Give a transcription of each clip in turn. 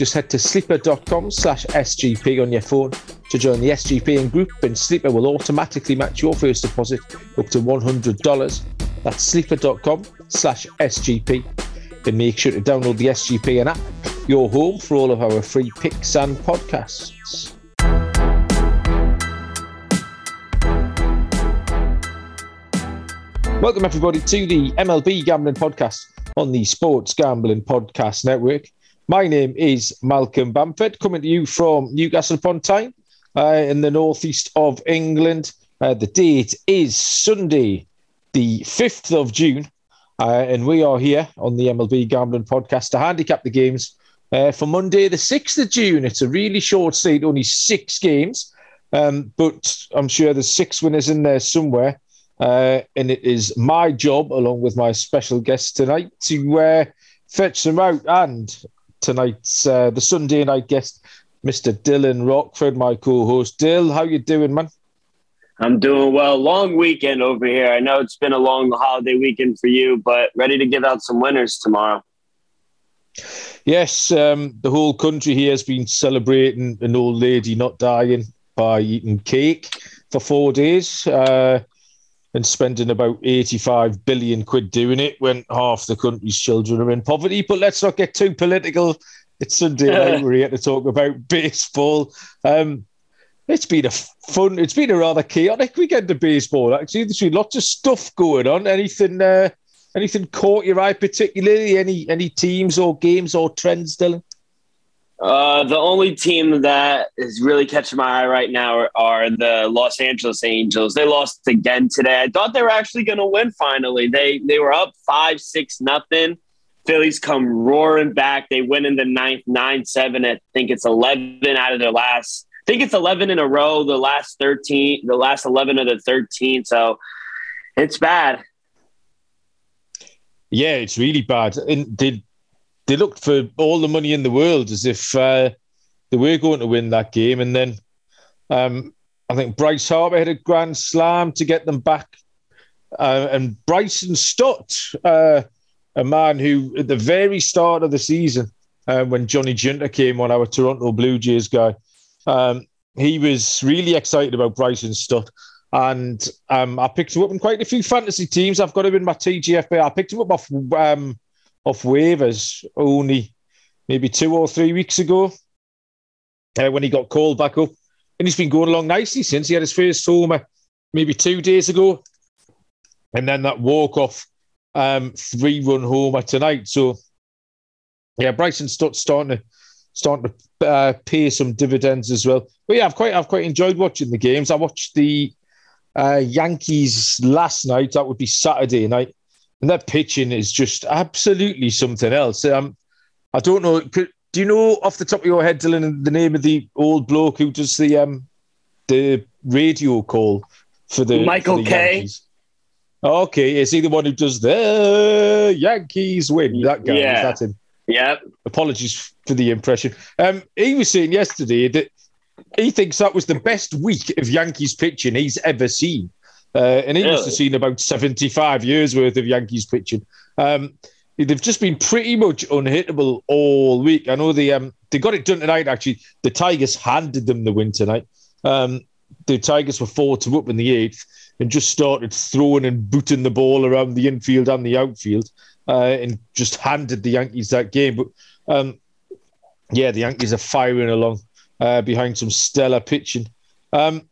Just head to sleeper.com slash SGP on your phone to join the SGPN group, and Sleeper will automatically match your first deposit up to $100. That's sleeper.com slash SGP. And make sure to download the SGPN app, your home for all of our free picks and podcasts. Welcome, everybody, to the MLB Gambling Podcast on the Sports Gambling Podcast Network. My name is Malcolm Bamford, coming to you from Newcastle upon Tyne uh, in the northeast of England. Uh, the date is Sunday, the 5th of June, uh, and we are here on the MLB Gambling Podcast to handicap the games uh, for Monday, the 6th of June. It's a really short slate, only six games, um, but I'm sure there's six winners in there somewhere. Uh, and it is my job, along with my special guest tonight, to uh, fetch them out. And tonight's uh, the Sunday night guest, Mr. Dylan Rockford, my co-host. Dill, how you doing, man? I'm doing well. Long weekend over here. I know it's been a long holiday weekend for you, but ready to give out some winners tomorrow. Yes, um, the whole country here has been celebrating an old lady not dying by eating cake for four days. Uh, and spending about 85 billion quid doing it when half the country's children are in poverty. But let's not get too political. It's Sunday night. We're here to talk about baseball. Um, it's been a fun, it's been a rather chaotic weekend of baseball. Actually, there's been lots of stuff going on. Anything, uh, anything caught your eye particularly? Any, any teams or games or trends, Dylan? Uh, the only team that is really catching my eye right now are, are, the Los Angeles Angels. They lost again today. I thought they were actually going to win finally. They they were up five six nothing. Phillies come roaring back. They win in the ninth, nine seven. I think it's eleven out of their last. I think it's eleven in a row. The last thirteen, the last eleven of the thirteen. So it's bad. Yeah, it's really bad. And did they looked for all the money in the world as if uh, they were going to win that game. And then um, I think Bryce Harper had a grand slam to get them back. Uh, and Bryson Stott, uh, a man who at the very start of the season, uh, when Johnny Junta came on, our Toronto Blue Jays guy, um, he was really excited about Bryson Stott. And um, I picked him up in quite a few fantasy teams. I've got him in my TGFB. I picked him up off um, off waivers only maybe two or three weeks ago uh, when he got called back up. And he's been going along nicely since he had his first homer maybe two days ago. And then that walk off um, three run homer tonight. So, yeah, Bryson Stott starting to starting to uh, pay some dividends as well. But yeah, I've quite I've quite enjoyed watching the games. I watched the uh, Yankees last night. That would be Saturday night, and that pitching is just absolutely something else. Um, I don't know. Could, do you know off the top of your head, Dylan, the name of the old bloke who does the um the radio call for the Michael for the Kay? Yankees? Okay, is he the one who does the Yankees win? That guy, Yeah. that's him. Yep. Apologies for the impression. Um, he was saying yesterday that he thinks that was the best week of Yankees pitching he's ever seen. Uh, and he must have Really? seen about 75 years worth of Yankees pitching. Um, they've just been pretty much unhittable all week. I know they um, they got it done tonight, actually. The Tigers handed them the win tonight. Um, the Tigers were 4 to up in the eighth and just started throwing and booting the ball around the infield and the outfield uh, and just handed the Yankees that game. But um, yeah, the Yankees are firing along uh, behind some stellar pitching. Um,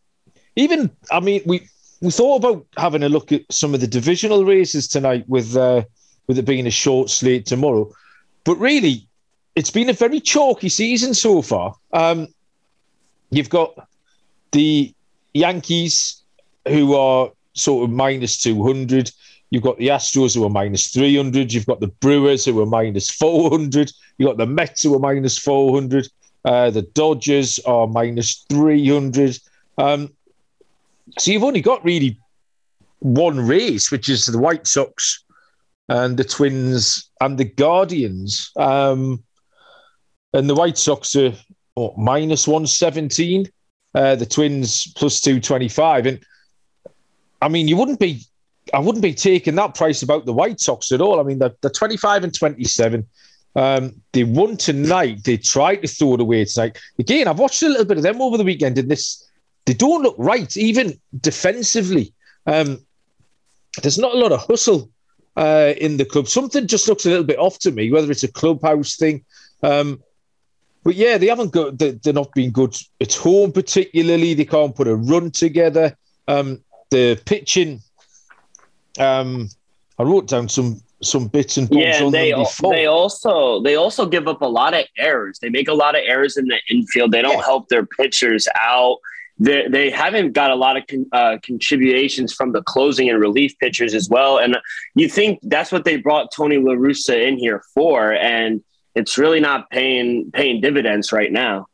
even, I mean, we we thought about having a look at some of the divisional races tonight with uh, with it being a short slate tomorrow, but really, it's been a very chalky season so far. Um, you've got the Yankees who are sort of minus two hundred. You've got the Astros who are minus 300. You've got the Brewers who are minus 400. You've got the Mets who are minus 400. Uh, the Dodgers are minus 300. Um, so you've only got really one race, which is the White Sox and the Twins and the Guardians. Um, and the White Sox are what, minus 117, uh, the Twins plus 225. And I mean, you wouldn't be, I wouldn't be taking that price about the White Sox at all. I mean, they're, they're 25 and 27. Um, they won tonight. They tried to throw it away tonight. Again, I've watched a little bit of them over the weekend, and this they don't look right, even defensively. Um, there's not a lot of hustle uh, in the club. Something just looks a little bit off to me, whether it's a clubhouse thing. Um, but yeah, they haven't got. They're not being good at home, particularly. They can't put a run together. Um, the pitching. Um, I wrote down some some bits and bobs yeah, on they they also they also give up a lot of errors. They make a lot of errors in the infield. They don't Yeah. help their pitchers out. They, they haven't got a lot of con, uh, contributions from the closing and relief pitchers as well. And you think that's what they brought Tony La Russa in here for, and it's really not paying paying dividends right now.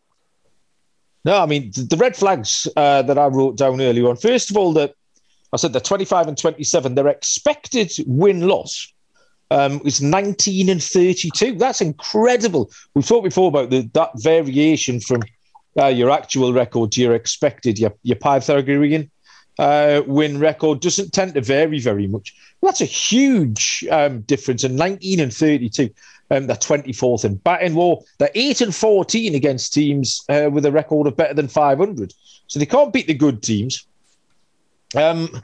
No, I mean the the red flags uh, that I wrote down earlier on. First of all, that I said they're 25 and 27. Their expected win loss um, is 19 and 32. That's incredible. We've talked before about the, that variation from uh, your actual record your expected, your, your Pythagorean uh, win record doesn't tend to vary very much. That's a huge um, difference. And 19 and 32, um, they're 24th in batting war. They're 8 and 14 against teams uh, with a record of better than 500. So they can't beat the good teams. Um,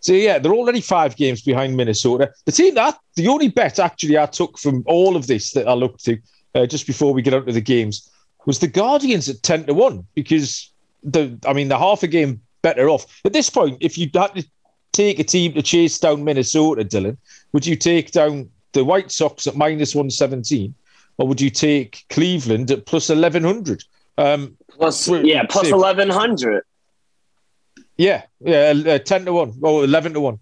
so yeah, they're already five games behind Minnesota. The team that the only bet actually I took from all of this that I looked to uh, just before we get onto the games was the Guardians at ten to one because the I mean they're half a game better off at this point. If you had to take a team to chase down Minnesota, Dylan, would you take down the White Sox at minus one seventeen, or would you take Cleveland at plus eleven hundred? Um, Plus, yeah, plus see. eleven hundred. yeah, yeah, uh, ten to one or eleven to one.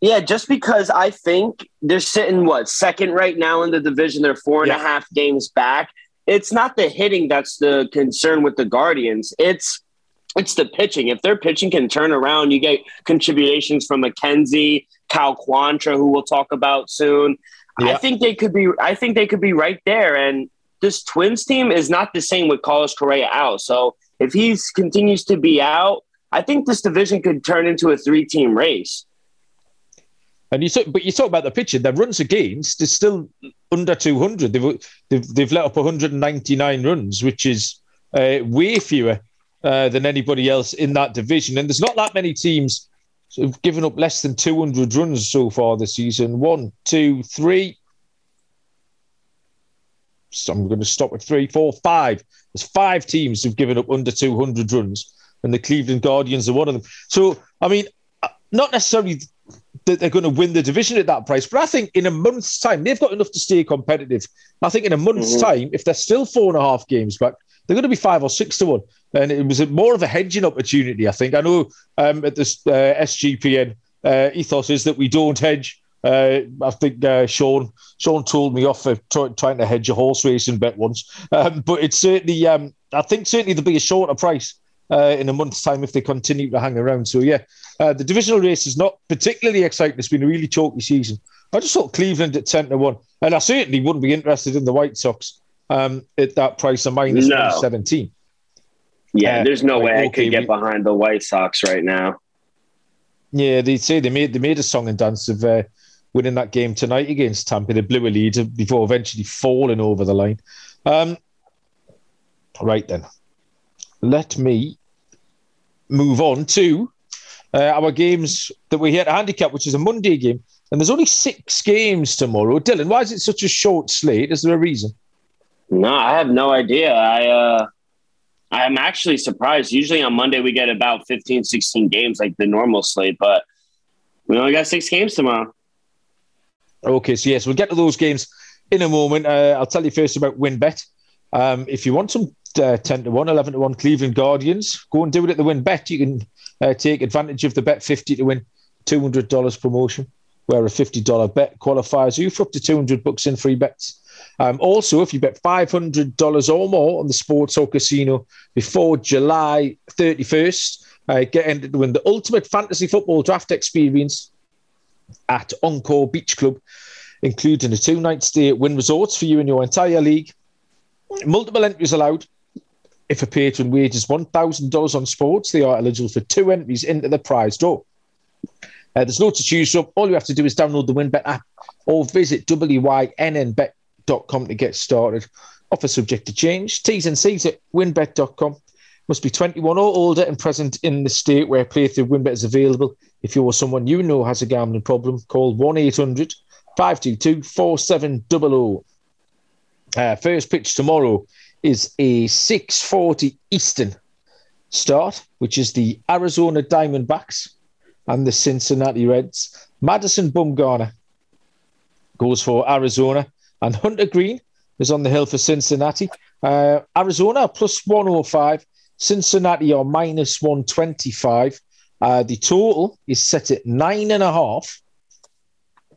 Yeah, just because I think they're sitting what second right now in the division. They're four and a half games back. It's not the hitting that's the concern with the Guardians. It's it's the pitching. If their pitching can turn around, you get contributions from McKenzie, Cal Quantrill, who we'll talk about soon. I think they could be. I think they could be right there. And this Twins team is not the same with Carlos Correa out. So if he continues to be out, I think this division could turn into a three-team race. And you but you talk about the pitching. Their runs against is still under 200. They've they've, they've let up 199 runs, which is uh, way fewer uh, than anybody else in that division. And there's not that many teams who've given up less than 200 runs so far this season. One, two, three. So I'm going to stop at three, four, five. There's five teams who've given up under 200 runs, and the Cleveland Guardians are one of them. So, I mean, uh, not necessarily that they're going to win the division at that price. But I think in a month's time, they've got enough to stay competitive. I think in a month's Mhm. time, if they're still four and a half games back, they're going to be five or six to one. And it was a, more of a hedging opportunity, I think. I know um, at this uh, SGPN uh, ethos is that we don't hedge. Uh, I think uh, Sean Sean told me off for try, trying to hedge a horse racing bet once. Um, but it's certainly, um, I think certainly there'll be a shorter price uh, in a month's time if they continue to hang around. So yeah, uh, the divisional race is not particularly exciting. It's been a really chalky season. I just thought Cleveland at ten to one, and I certainly wouldn't be interested in the White Sox um, at that price of minus No. one seventeen. Yeah, Uh, there's no like, way I okay, could get we- behind the White Sox right now. Yeah, they say they made they made a song and dance of uh, winning that game tonight against Tampa. They blew a lead before eventually falling over the line. Um, right then, let me move on to uh, our games that we're here to handicap, which is a Monday game. And there's only six games tomorrow. Dylan, why is it such a short slate? Is there a reason? No, I have no idea. I uh I'm actually surprised. Usually on Monday we get about 15, 16 games like the normal slate, but we only got six games tomorrow. Okay, so yes, we'll get to those games in a moment. Uh, I'll tell you first about WynnBet. Um, if you want some uh, 10 to 1, 11 to 1 Cleveland Guardians, go and do it at the WynnBet. You can uh, take advantage of the bet 50 to win $200 promotion, where a $50 bet qualifies you for up to 200 bucks in free bets. Um, also, if you bet $500 or more on the sports or casino before July 31st, uh, get entered to win the ultimate fantasy football draft experience at Encore Beach Club, including a two night stay at Wynn Resorts for you and your entire league. Multiple entries allowed. If a patron wages $1,000 on sports, they are eligible for two entries into the prize draw. Uh, there's loads to choose from. All you have to do is download the WynnBet app or visit wynnbet.com to get started. Offer subject to change. T's and C's at wynnbet.com. Must be 21 or older and present in the state where playthrough WynnBet is available. If you or someone you know has a gambling problem, call 1 800 522 4700. Uh, first pitch tomorrow is a 6:40 Eastern start, which is the Arizona Diamondbacks and the Cincinnati Reds. Madison Bumgarner goes for Arizona, and Hunter Greene is on the hill for Cincinnati. Uh, Arizona plus 105, Cincinnati are minus 125. Uh, the total is set at nine and a half.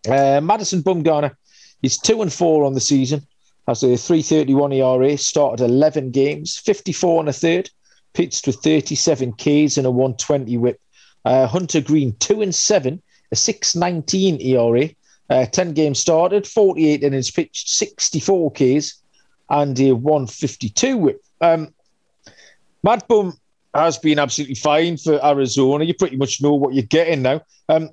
Uh, Madison Bumgarner is two and four on the season has a 331 ERA, started 11 games, 54 and a third, pitched with 37 Ks and a 120 whip. Uh, Hunter Greene, 2 and 7, a 619 ERA, uh, 10 games started, 48 innings pitched, 64 Ks, and a 152 whip. Um, Mad Bum has been absolutely fine for Arizona. You pretty much know what you're getting now. Um,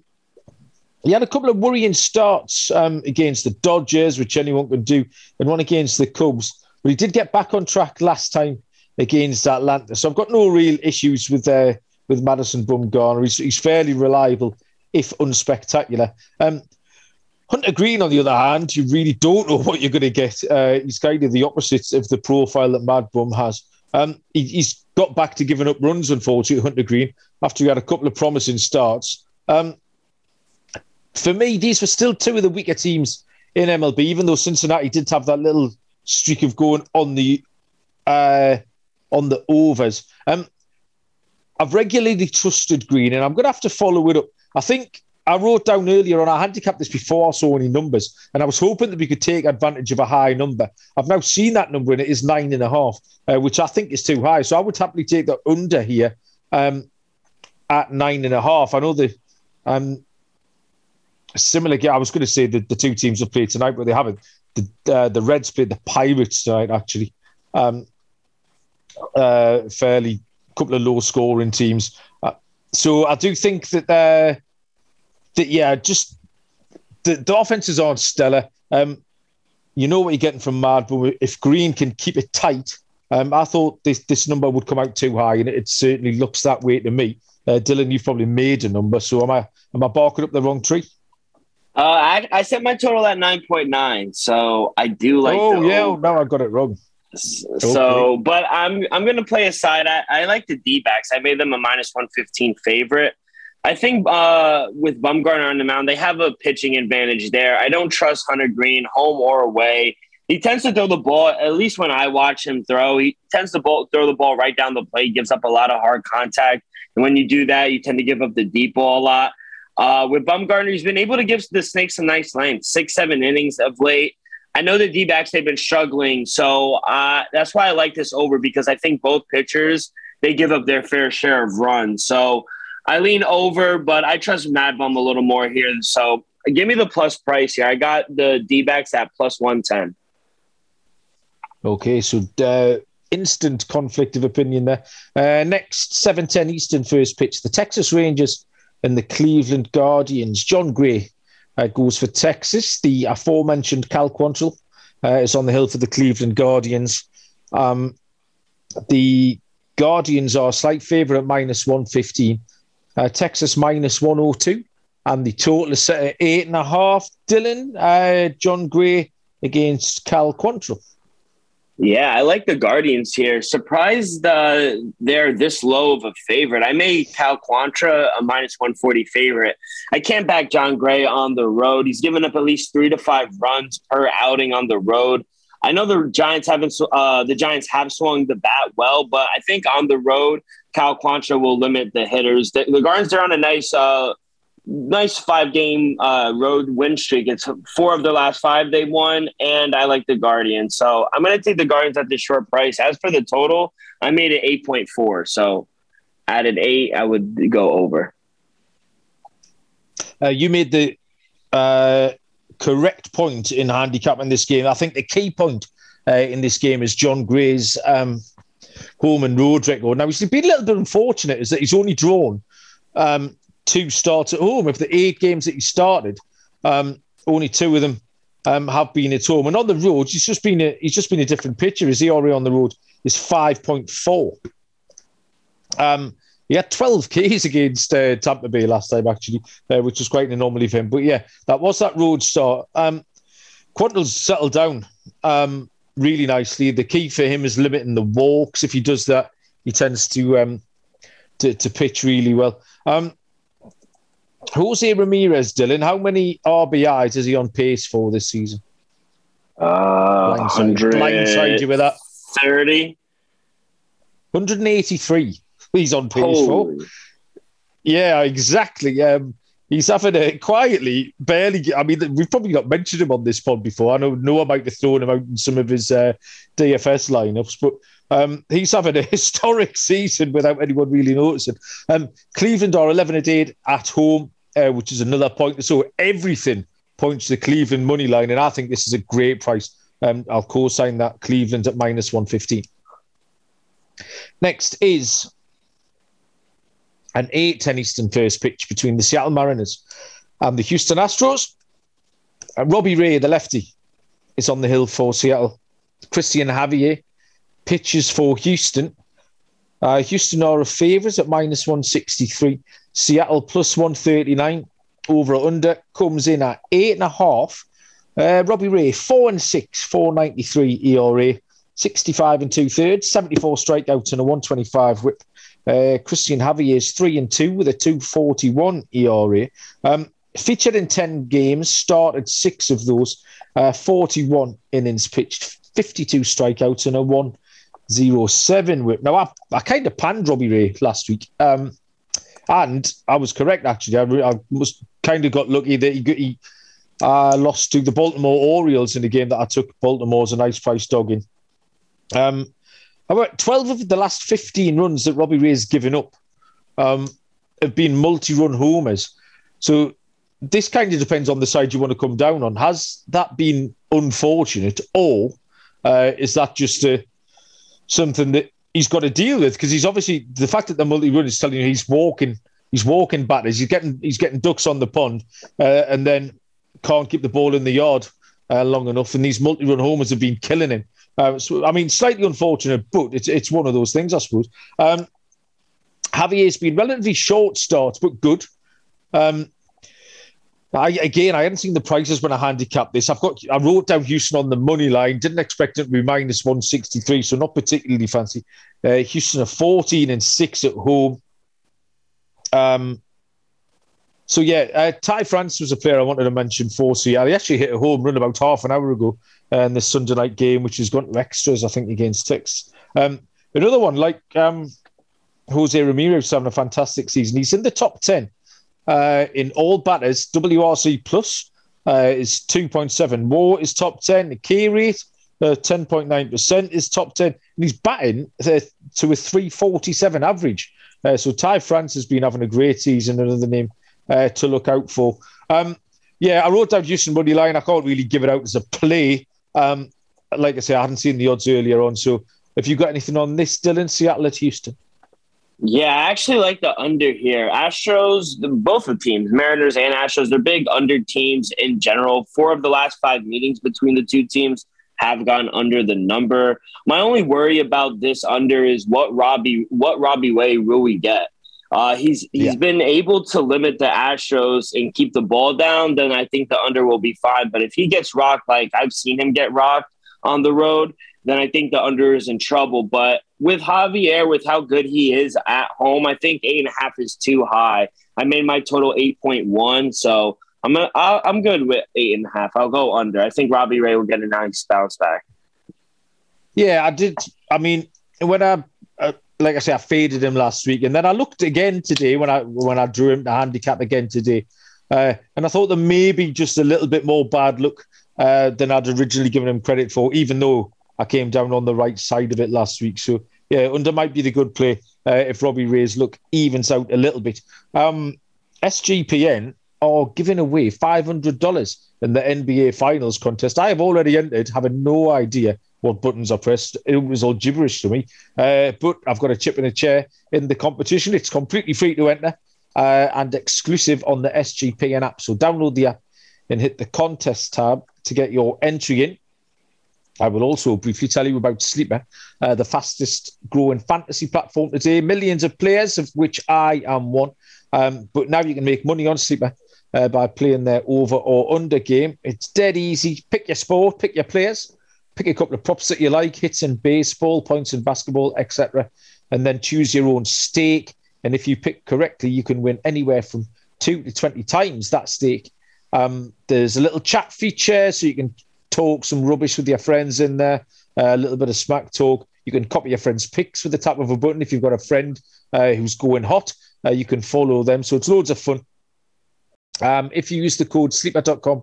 he had a couple of worrying starts um, against the Dodgers, which anyone can do, and one against the Cubs. But he did get back on track last time against Atlanta. So I've got no real issues with uh, with Madison Bumgarner. He's, he's fairly reliable, if unspectacular. Um, Hunter Greene, on the other hand, you really don't know what you're going to get. Uh, he's kind of the opposite of the profile that Mad Bum has. Um, he, he's got back to giving up runs, unfortunately, Hunter Greene, after he had a couple of promising starts. Um, for me, these were still two of the weaker teams in MLB, even though Cincinnati did have that little streak of going on the uh, on the overs. Um, I've regularly trusted Greene, and I'm going to have to follow it up. I think I wrote down earlier on, I handicapped this before I saw any numbers, and I was hoping that we could take advantage of a high number. I've now seen that number, and it is nine and a half, uh, which I think is too high. So I would happily take the under here um, at nine and a half. I know the um, similar game. I was going to say that the two teams have played tonight, but they haven't. The uh, the Reds played the Pirates tonight, actually. Um, uh, fairly couple of low scoring teams. Uh, so I do think that that yeah, just the, the offenses aren't stellar. Um, you know what you're getting from Mad, but if Greene can keep it tight, um, I thought this this number would come out too high, and it certainly looks that way to me. Uh, Dylan, you've probably made a number, so am I am I barking up the wrong tree? Uh, I, I set my total at 9.9, so I do like. Oh yeah, oh, no, I got it wrong. So, okay. but I'm I'm gonna play a side. I, I like the D backs. I made them a minus 115 favorite. I think uh, with Bumgarner on the mound, they have a pitching advantage there. I don't trust Hunter Greene, home or away. He tends to throw the ball. At least when I watch him throw, he tends to ball, throw the ball right down the plate. Gives up a lot of hard contact, and when you do that, you tend to give up the deep ball a lot. Uh, with Bumgarner, he's been able to give the Snakes some nice length, six, seven innings of late. I know the D backs, they've been struggling. So uh, that's why I like this over because I think both pitchers, they give up their fair share of runs. So I lean over, but I trust Mad Bum a little more here. So give me the plus price here. I got the D backs at plus 110. Okay, so uh, instant conflict of opinion there. Uh, next, 710 Eastern first pitch. The Texas Rangers and the Cleveland Guardians. Jon Gray uh, goes for Texas. The aforementioned Cal Quantrill uh, is on the hill for the Cleveland Guardians. Um, the Guardians are slight favourite at minus 115. Uh, Texas minus 102. And the total is set at eight and a half. Dylan, uh, Jon Gray against Cal Quantrill. Yeah, I like the Guardians here. Surprised uh, they're this low of a favorite. I made Cal Quantrill a minus 140 favorite. I can't back Jon Gray on the road. He's given up at least three to five runs per outing on the road. I know the Giants haven't uh, the Giants have swung the bat well, but I think on the road, Cal Quantrill will limit the hitters. The, the Guardians are on a nice uh, nice five game uh, road win streak. It's four of their last five they won, and I like the Guardians. So I'm going to take the Guardians at the short price. As for the total, I made it 8.4. So at an eight, I would go over. Uh, you made the uh, correct point in handicap in this game. I think the key point uh, in this game is Jon Gray's um, home and road record. Now, he's been a little bit unfortunate is that he's only drawn um, two starts at home. Of the eight games that he started, um, only two of them um, have been at home. And on the road, he's just been a, he's just been a different pitcher. His ERA on the road is 5.4. Um, he had 12 Ks against uh, Tampa Bay last time, actually, uh, which was quite an anomaly for him. But yeah, that was that road start. Um, settled down um, really nicely. The key for him is limiting the walks. If he does that, he tends to um, to, to pitch really well. Um, Jose Ramirez, Dylan, how many RBIs is he on pace for this season? Uh, Blindside, blindside you with that. 30. 183 he's on pace Holy. for. Yeah, exactly. Um, he's having a quietly, barely. I mean, we've probably not mentioned him on this pod before. I know Noah might have thrown him out in some of his uh, DFS lineups, but um, he's having a historic season without anyone really noticing. Um, Cleveland are 11 and 8 at home, uh, which is another point. So everything points to the Cleveland money line, and I think this is a great price. Um, I'll co sign that Cleveland at minus 115. Next is an 8 10 Eastern first pitch between the Seattle Mariners and the Houston Astros. Uh, Robbie Ray, the lefty, is on the hill for Seattle. Cristian Javier pitches for Houston. Uh, Houston are a favourites at minus 163. Seattle plus 139. Over or under comes in at eight and a half. Uh, Robbie Ray, four and six, 493 ERA, 65 and two thirds, 74 strikeouts and a 125 whip. Uh, Cristian Javier is three and two with a 241 ERA. Um, featured in 10 games, started six of those, uh, 41 innings pitched, 52 strikeouts, and a 107 whip. Now, I, I kind of panned Robbie Ray last week. Um, and I was correct, actually. I, I kind of got lucky that he, he uh, lost to the Baltimore Orioles in the game that I took Baltimore as a nice price dog in. Um, about 12 of the last 15 runs that Robbie Ray has given up um, have been multi run homers. So this kind of depends on the side you want to come down on. Has that been unfortunate, or uh, is that just a, something that he's got to deal with? Because he's obviously the fact that the multi run is telling you he's walking, he's walking batters, he's getting he's getting ducks on the pond, uh, and then can't keep the ball in the yard uh, long enough. And these multi run homers have been killing him. Uh, so, I mean, slightly unfortunate, but it's it's one of those things, I suppose. Um, Javier's been relatively short starts, but good. Um, I, again, I hadn't seen the prices when I handicapped this. I've got, I wrote down Houston on the money line. Didn't expect it to be minus one sixty three, so not particularly fancy. Uh, Houston are fourteen and six at home. Um, so yeah, uh, Ty France was a player I wanted to mention for Seattle. He actually hit a home run about half an hour ago in the Sunday night game, which has gone to extras, I think, against Ticks. Um, another one, like um, Jose Ramirez, having a fantastic season. He's in the top 10 uh, in all batters. WRC plus uh, is 2.7. WAR is top 10. The K rate, uh, 10.9% is top 10. And he's batting uh, to a 347 average. Uh, so Ty France has been having a great season, another name uh, to look out for. Um, yeah, I wrote down Houston money line. I can't really give it out as a play. Um, like I say, I hadn't seen the odds earlier on. So have you got anything on this, Dylan? Seattle at Houston? Yeah, I actually like the under here. Astros, both the teams, Mariners and Astros, they're big under teams in general. Four of the last five meetings between the two teams have gone under the number. My only worry about this under is what Robbie what Robbie Ray will we get? Uh, he's he's yeah. been able to limit the Astros and keep the ball down. Then I think the under will be fine. But if he gets rocked, like I've seen him get rocked on the road, then I think the under is in trouble. But with Javier, with how good he is at home, I think eight and a half is too high. I made my total eight point one, so I'm a, I'm good with eight and a half. I'll go under. I think Robbie Ray will get a nice bounce back. Yeah, I did. I mean, when I uh, like I say, I faded him last week, and then I looked again today when I when I drew him to handicap again today, uh, and I thought there may be just a little bit more bad luck uh, than I'd originally given him credit for, even though I came down on the right side of it last week. So yeah, under might be the good play. uh, if Robbie Ray's look evens out a little bit. Um, SGPN are giving away $500 in the NBA Finals contest. I have already entered, having no idea what buttons are pressed. It was all gibberish to me. Uh, but I've got a chip in a chair in the competition. It's completely free to enter uh, and exclusive on the SGPN app. So download the app and hit the contest tab to get your entry in. I will also briefly tell you about Sleeper, uh, the fastest growing fantasy platform today. Millions of players, of which I am one. Um, but now you can make money on Sleeper uh, by playing their over or under game. It's dead easy. Pick your sport, pick your players, pick a couple of props that you like, hits in baseball, points in basketball, etc., and then choose your own stake. And if you pick correctly, you can win anywhere from two to 20 times that stake. Um, there's a little chat feature so you can talk some rubbish with your friends in there, uh, a little bit of smack talk. You can copy your friends' pics with the tap of a button. If you've got a friend uh, who's going hot, uh, you can follow them. So it's loads of fun. Um, if you use the code sleeper.com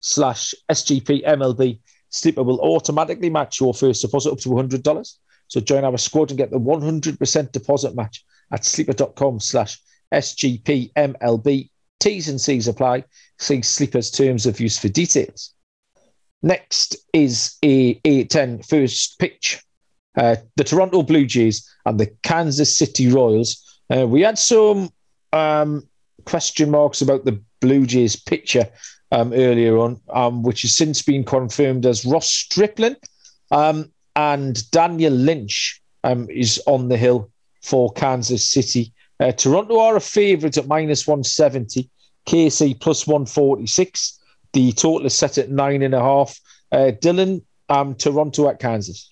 slash SGPMLB, Sleeper will automatically match your first deposit up to $100. So join our squad and get the 100% deposit match at sleeper.com slash SGPMLB. T's and C's apply. See Sleeper's terms of use for details. Next is a A10 first pitch. Uh, the Toronto Blue Jays and the Kansas City Royals. Uh, we had some um, question marks about the Blue Jays pitcher um, earlier on, um, which has since been confirmed as Ross Stripling. Um, and Daniel Lynch um, is on the hill for Kansas City. Uh, Toronto are a favourite at minus 170, KC plus 146. The total is set at nine and a half. Uh, Dylan, um, Toronto at Kansas.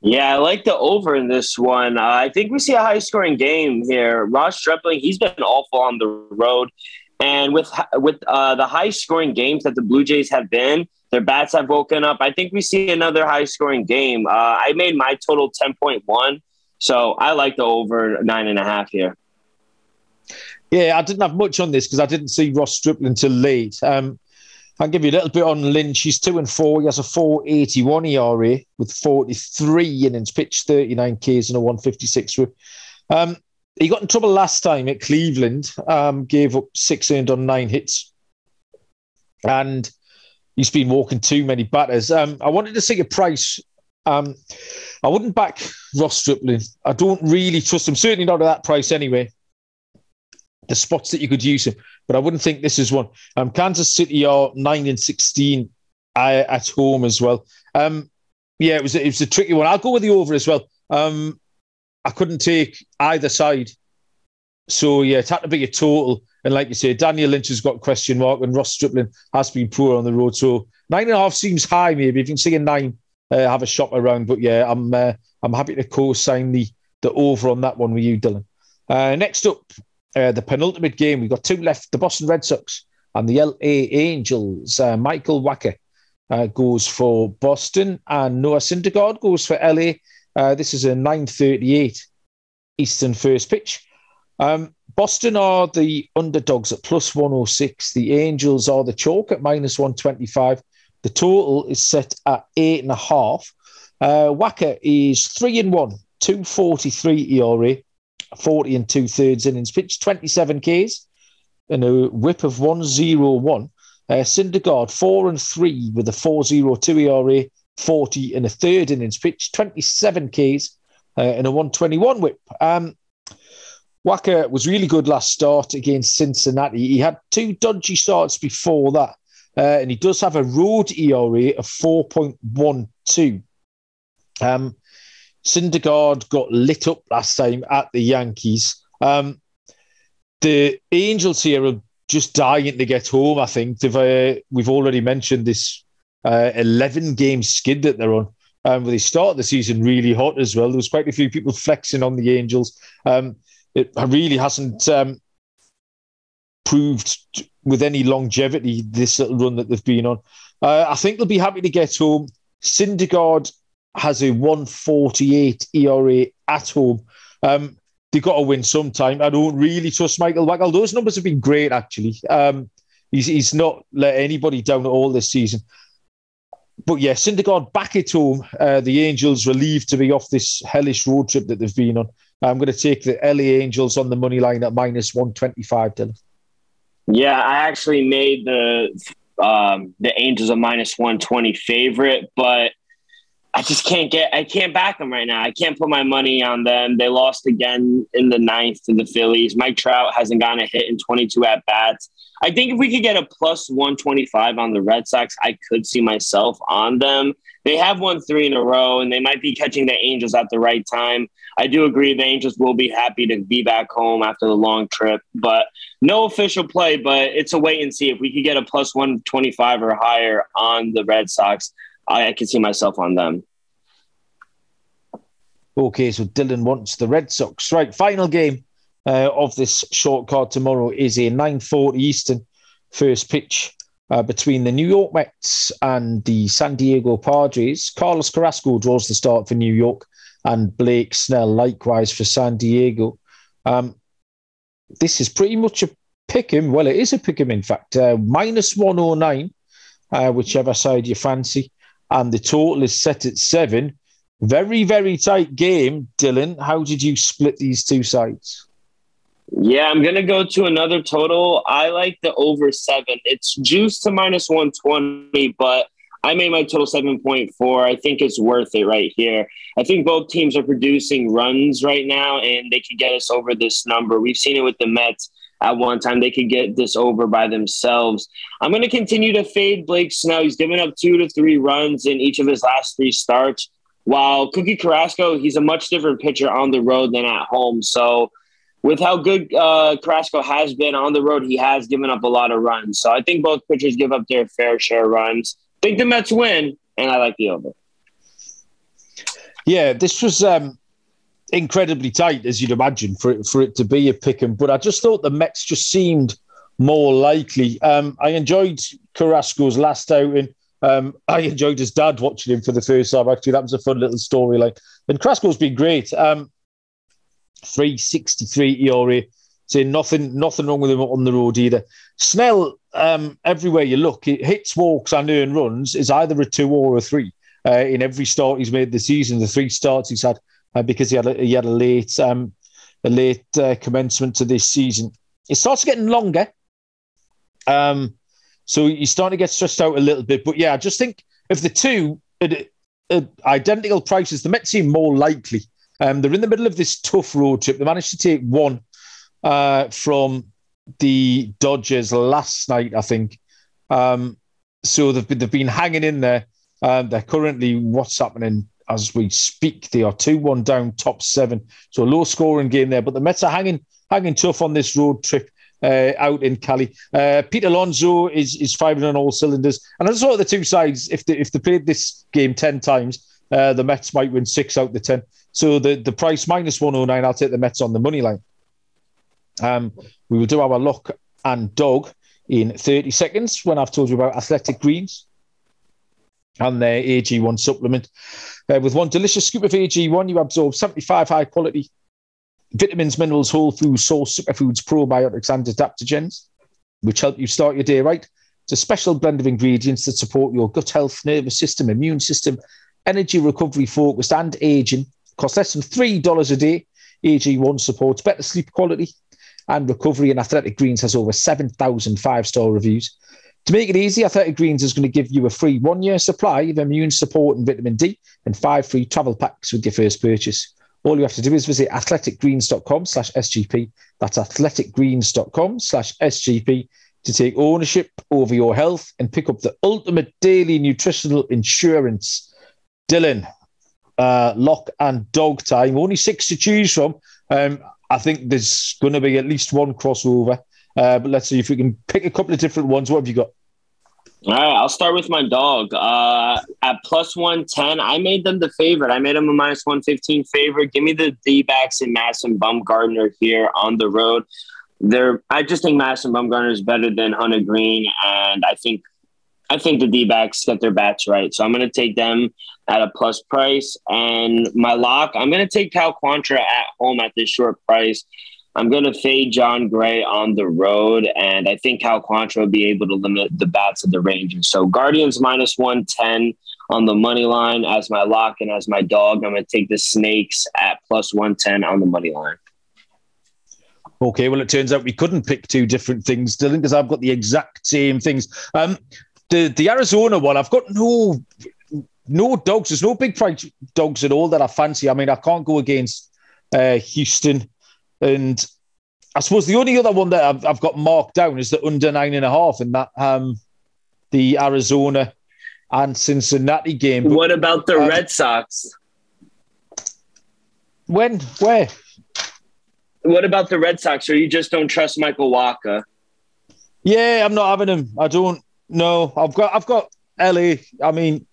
Yeah, I like the over in this one. Uh, I think we see a high scoring game here. Ross Stripling, he's been awful on the road. And with with uh, the high scoring games that the Blue Jays have been, their bats have woken up. I think we see another high scoring game. Uh, I made my total 10.1. So I like the over nine and a half here. Yeah, I didn't have much on this because I didn't see Ross Stripling until late. Um, I'll give you a little bit on Lynch. He's two and four. He has a 481 ERA with 43 innings pitched, 39 Ks and a 156 whip. Um, he got in trouble last time at Cleveland, um, gave up six earned on nine hits. And he's been walking too many batters. Um, I wanted to see a price. Um, I wouldn't back Ross Stripling. I don't really trust him, certainly not at that price anyway. The spots that you could use him, but I wouldn't think this is one. Um, Kansas City are nine and sixteen uh, at home as well. Um, yeah, it was it was a tricky one. I'll go with the over as well. Um, I couldn't take either side. So yeah, it had to be a total. And like you say, Daniel Lynch has got question mark, and Ross Stripling has been poor on the road. So nine and a half seems high. Maybe if you can see a nine, uh, have a shop around. But yeah, I'm uh, I'm happy to co-sign the the over on that one with you, Dylan. Uh, next up, uh, the penultimate game. We've got two left: the Boston Red Sox and the LA Angels. Uh, Michael Wacha uh, goes for Boston, and Noah Syndergaard goes for LA. Uh, this is a 9:38 Eastern first pitch. Um, Boston are the underdogs at plus 106. The Angels are the chalk at minus 125. The total is set at eight and a half. Uh, Wacha is three and one, 243 ERA, 40 and two thirds innings pitched, 27 Ks, and a whip of 101. Uh, Syndergaard, four and three with a 402 ERA, 40 and a third innings pitched, 27 Ks, uh, and a 121 whip. Um, Wacha was really good last start against Cincinnati. He had two dodgy starts before that, uh, and he does have a road ERA of 4.12. Um, Syndergaard got lit up last time at the Yankees. Um, the Angels here are just dying to get home. I think uh, we've already mentioned this uh, 11 game skid that they're on. Um, they start the season really hot as well. There was quite a few people flexing on the Angels. Um, it really hasn't um, proved with any longevity this little run that they've been on. Uh, I think they'll be happy to get home. Syndergaard has a 148 ERA at home. Um, they've got to win sometime. I don't really trust Michael Wacha. Those numbers have been great, actually. Um, he's, he's not let anybody down at all this season. But yeah, Syndergaard back at home. Uh, the Angels relieved to be off this hellish road trip that they've been on. I'm going to take the LA Angels on the money line at minus 125, Dylan. Yeah, I actually made the um, the Angels a minus 120 favorite, but I just can't get I can't back them right now. I can't put my money on them. They lost again in the ninth to the Phillies. Mike Trout hasn't gotten a hit in 22 at bats. I think if we could get a plus 125 on the Red Sox, I could see myself on them. They have won three in a row, and they might be catching the Angels at the right time. I do agree the Angels will be happy to be back home after the long trip, but no official play. But it's a wait and see. If we could get a plus 125 or higher on the Red Sox, I, I could see myself on them. Okay, so Dylan wants the Red Sox. Right, final game uh, of this short card tomorrow is a 9.40 Eastern first pitch uh, between the New York Mets and the San Diego Padres. Carlos Carrasco draws the start for New York and Blake Snell likewise for San Diego. Um, this is pretty much a pick 'em. Well, it is a pick 'em, in fact. Uh, minus 109, uh, whichever side you fancy. And the total is set at seven. Very, very tight game, Dylan. How did you split these two sides? Yeah, I'm gonna go to another total. I like the over seven. It's juiced to minus one twenty, but I made my total seven point four. I think it's worth it right here. I think both teams are producing runs right now, and they could get us over this number. We've seen it with the Mets at one time. They could get this over by themselves. I'm going to continue to fade Blake Snell. He's given up two to three runs in each of his last three starts. While Cookie Carrasco, he's a much different pitcher on the road than at home. So with how good uh, Carrasco has been on the road, he has given up a lot of runs. So I think both pitchers give up their fair share of runs. I think the Mets win, and I like the over. Yeah, this was um, incredibly tight, as you'd imagine, for it, for it to be a pick 'em. But I just thought the Mets just seemed more likely. Um, I enjoyed Carrasco's last outing. Um, I enjoyed his dad watching him for the first time. Actually, that was a fun little storyline. And Carrasco's been great. Um, 363 ERA. Saying nothing, nothing wrong with him on the road either. Snell, um, everywhere you look, it hits, walks, and earn runs is either a two or a three uh, in every start he's made this season. The three starts he's had uh, because he had a, he had a late um, a late uh, commencement to this season. It starts getting longer, um, so he's starting to get stressed out a little bit. But yeah, I just think if the two at, at identical prices, the Mets seem more likely um, they're in the middle of this tough road trip. They managed to take one uh, from the Dodgers last night, I think. Um, so they've been, they've been hanging in there. Um, they're currently what's happening as we speak. They are two one down, top seven. So a low scoring game there, but the Mets are hanging hanging tough on this road trip. Uh, out in Cali, uh, Pete Alonso is is firing on all cylinders, and I thought the two sides, if they if they played this game ten times, uh, the Mets might win six out of the ten. So the, the price minus 109, I'll take the Mets on the money line. Um, we will do our lock and dog in 30 seconds when I've told you about Athletic Greens and their AG1 supplement. Uh, with one delicious scoop of AG1, you absorb 75 high quality vitamins, minerals, whole foods, source, superfoods, probiotics, and adaptogens, which help you start your day right. It's a special blend of ingredients that support your gut health, nervous system, immune system, energy recovery focused, and aging Costs less than $3 a day. AG1 supports better sleep quality and recovery, and Athletic Greens has over 7,000 five star reviews. To make it easy, Athletic Greens is going to give you a free one year supply of immune support and vitamin D and five free travel packs with your first purchase. All you have to do is visit athleticgreens.com slash SGP. That's athleticgreens.com slash SGP to take ownership over your health and pick up the ultimate daily nutritional insurance. Dylan, uh, lock and dog time. Only six to choose from. Um, I think there's going to be at least one crossover. Uh, but let's see if we can pick a couple of different ones. What have you got? All right, I'll start with my dog. Uh, at plus 110, I made them the favorite. I made them a minus 115 favorite. Give me the D backs and Madison Bumgarner here on the road. They're, I just think Madison Bumgarner is better than Hunter Greene, And I think I think the D backs get their bats right. So I'm going to take them at a plus price. And my lock, I'm going to take Cal Quantrill at home at this short price. I'm going to fade Jon Gray on the road, and I think Cal Quantrill will be able to limit the bats of the Rangers. So Guardians minus 110 on the money line as my lock and as my dog. I'm going to take the Snakes at plus 110 on the money line. Okay, well, it turns out we couldn't pick two different things, Dylan, because I've got the exact same things. Um, the the Arizona one, I've got no no dogs. There's no big price dogs at all that I fancy. I mean, I can't go against uh, Houston, and I suppose the only other one that I've, I've got marked down is the under nine and a half in that um, the Arizona and Cincinnati game. But, what about the uh, Red Sox? When? Where? What about the Red Sox? Or you just don't trust Michael Wacha? Yeah, I'm not having him. I don't know. I've got I've got LA. I mean,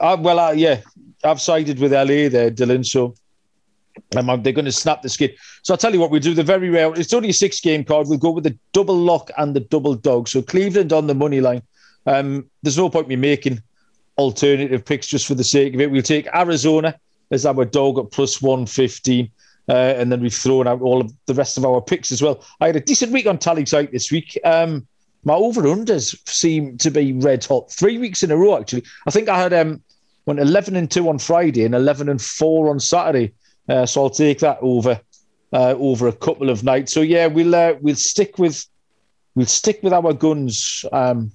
I, well, I, yeah, I've sided with LA there, Dylan. So um, they're going to snap the skid. So I'll tell you what, we'll do the very rare. It's only a six game card. We'll go with the double lock and the double dog. So Cleveland on the money line. Um, there's no point me making alternative picks just for the sake of it. We'll take Arizona as our dog at plus 115. Uh, and then we've thrown out all of the rest of our picks as well. I had a decent week on Tallysight this week. Um, my over unders seem to be red hot. Three weeks in a row, actually. I think I had um, went 11 and 2 on Friday and 11 and 4 on Saturday. Uh, so I'll take that over uh, over a couple of nights. So yeah, we'll uh, we'll stick with we'll stick with our guns, um,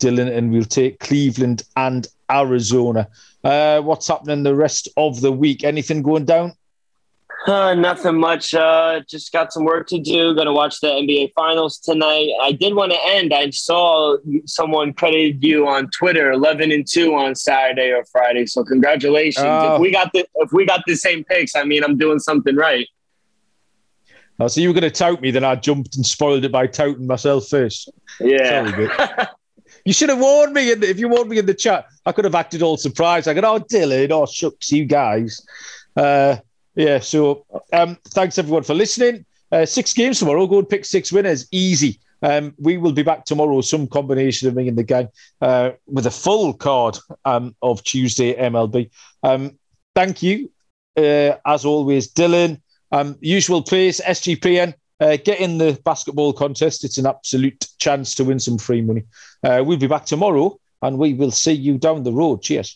Dylan, and we'll take Cleveland and Arizona. Uh, what's happening the rest of the week? Anything going down? Uh, nothing much. Uh, just got some work to do. Going to watch the NBA Finals tonight. I did want to end. I saw someone credited you on Twitter, eleven and two on Saturday or Friday. So congratulations. Oh. If we got the if we got the same picks, I mean, I'm doing something right. Oh, so you were going to tout me, then I jumped and spoiled it by touting myself first. Yeah. you should have warned me. The, if you warned me in the chat, I could have acted all surprised. I go, "Oh, Dylan, oh shucks, you guys." Uh, yeah, so um, thanks everyone for listening. Uh, six games tomorrow. Go and pick six winners. Easy. Um, we will be back tomorrow, some combination of me and the gang, uh, with a full card um, of Tuesday MLB. Um, thank you, uh, as always, Dylan. Um, usual place, SGPN. Uh, get in the basketball contest. It's an absolute chance to win some free money. Uh, we'll be back tomorrow and we will see you down the road. Cheers.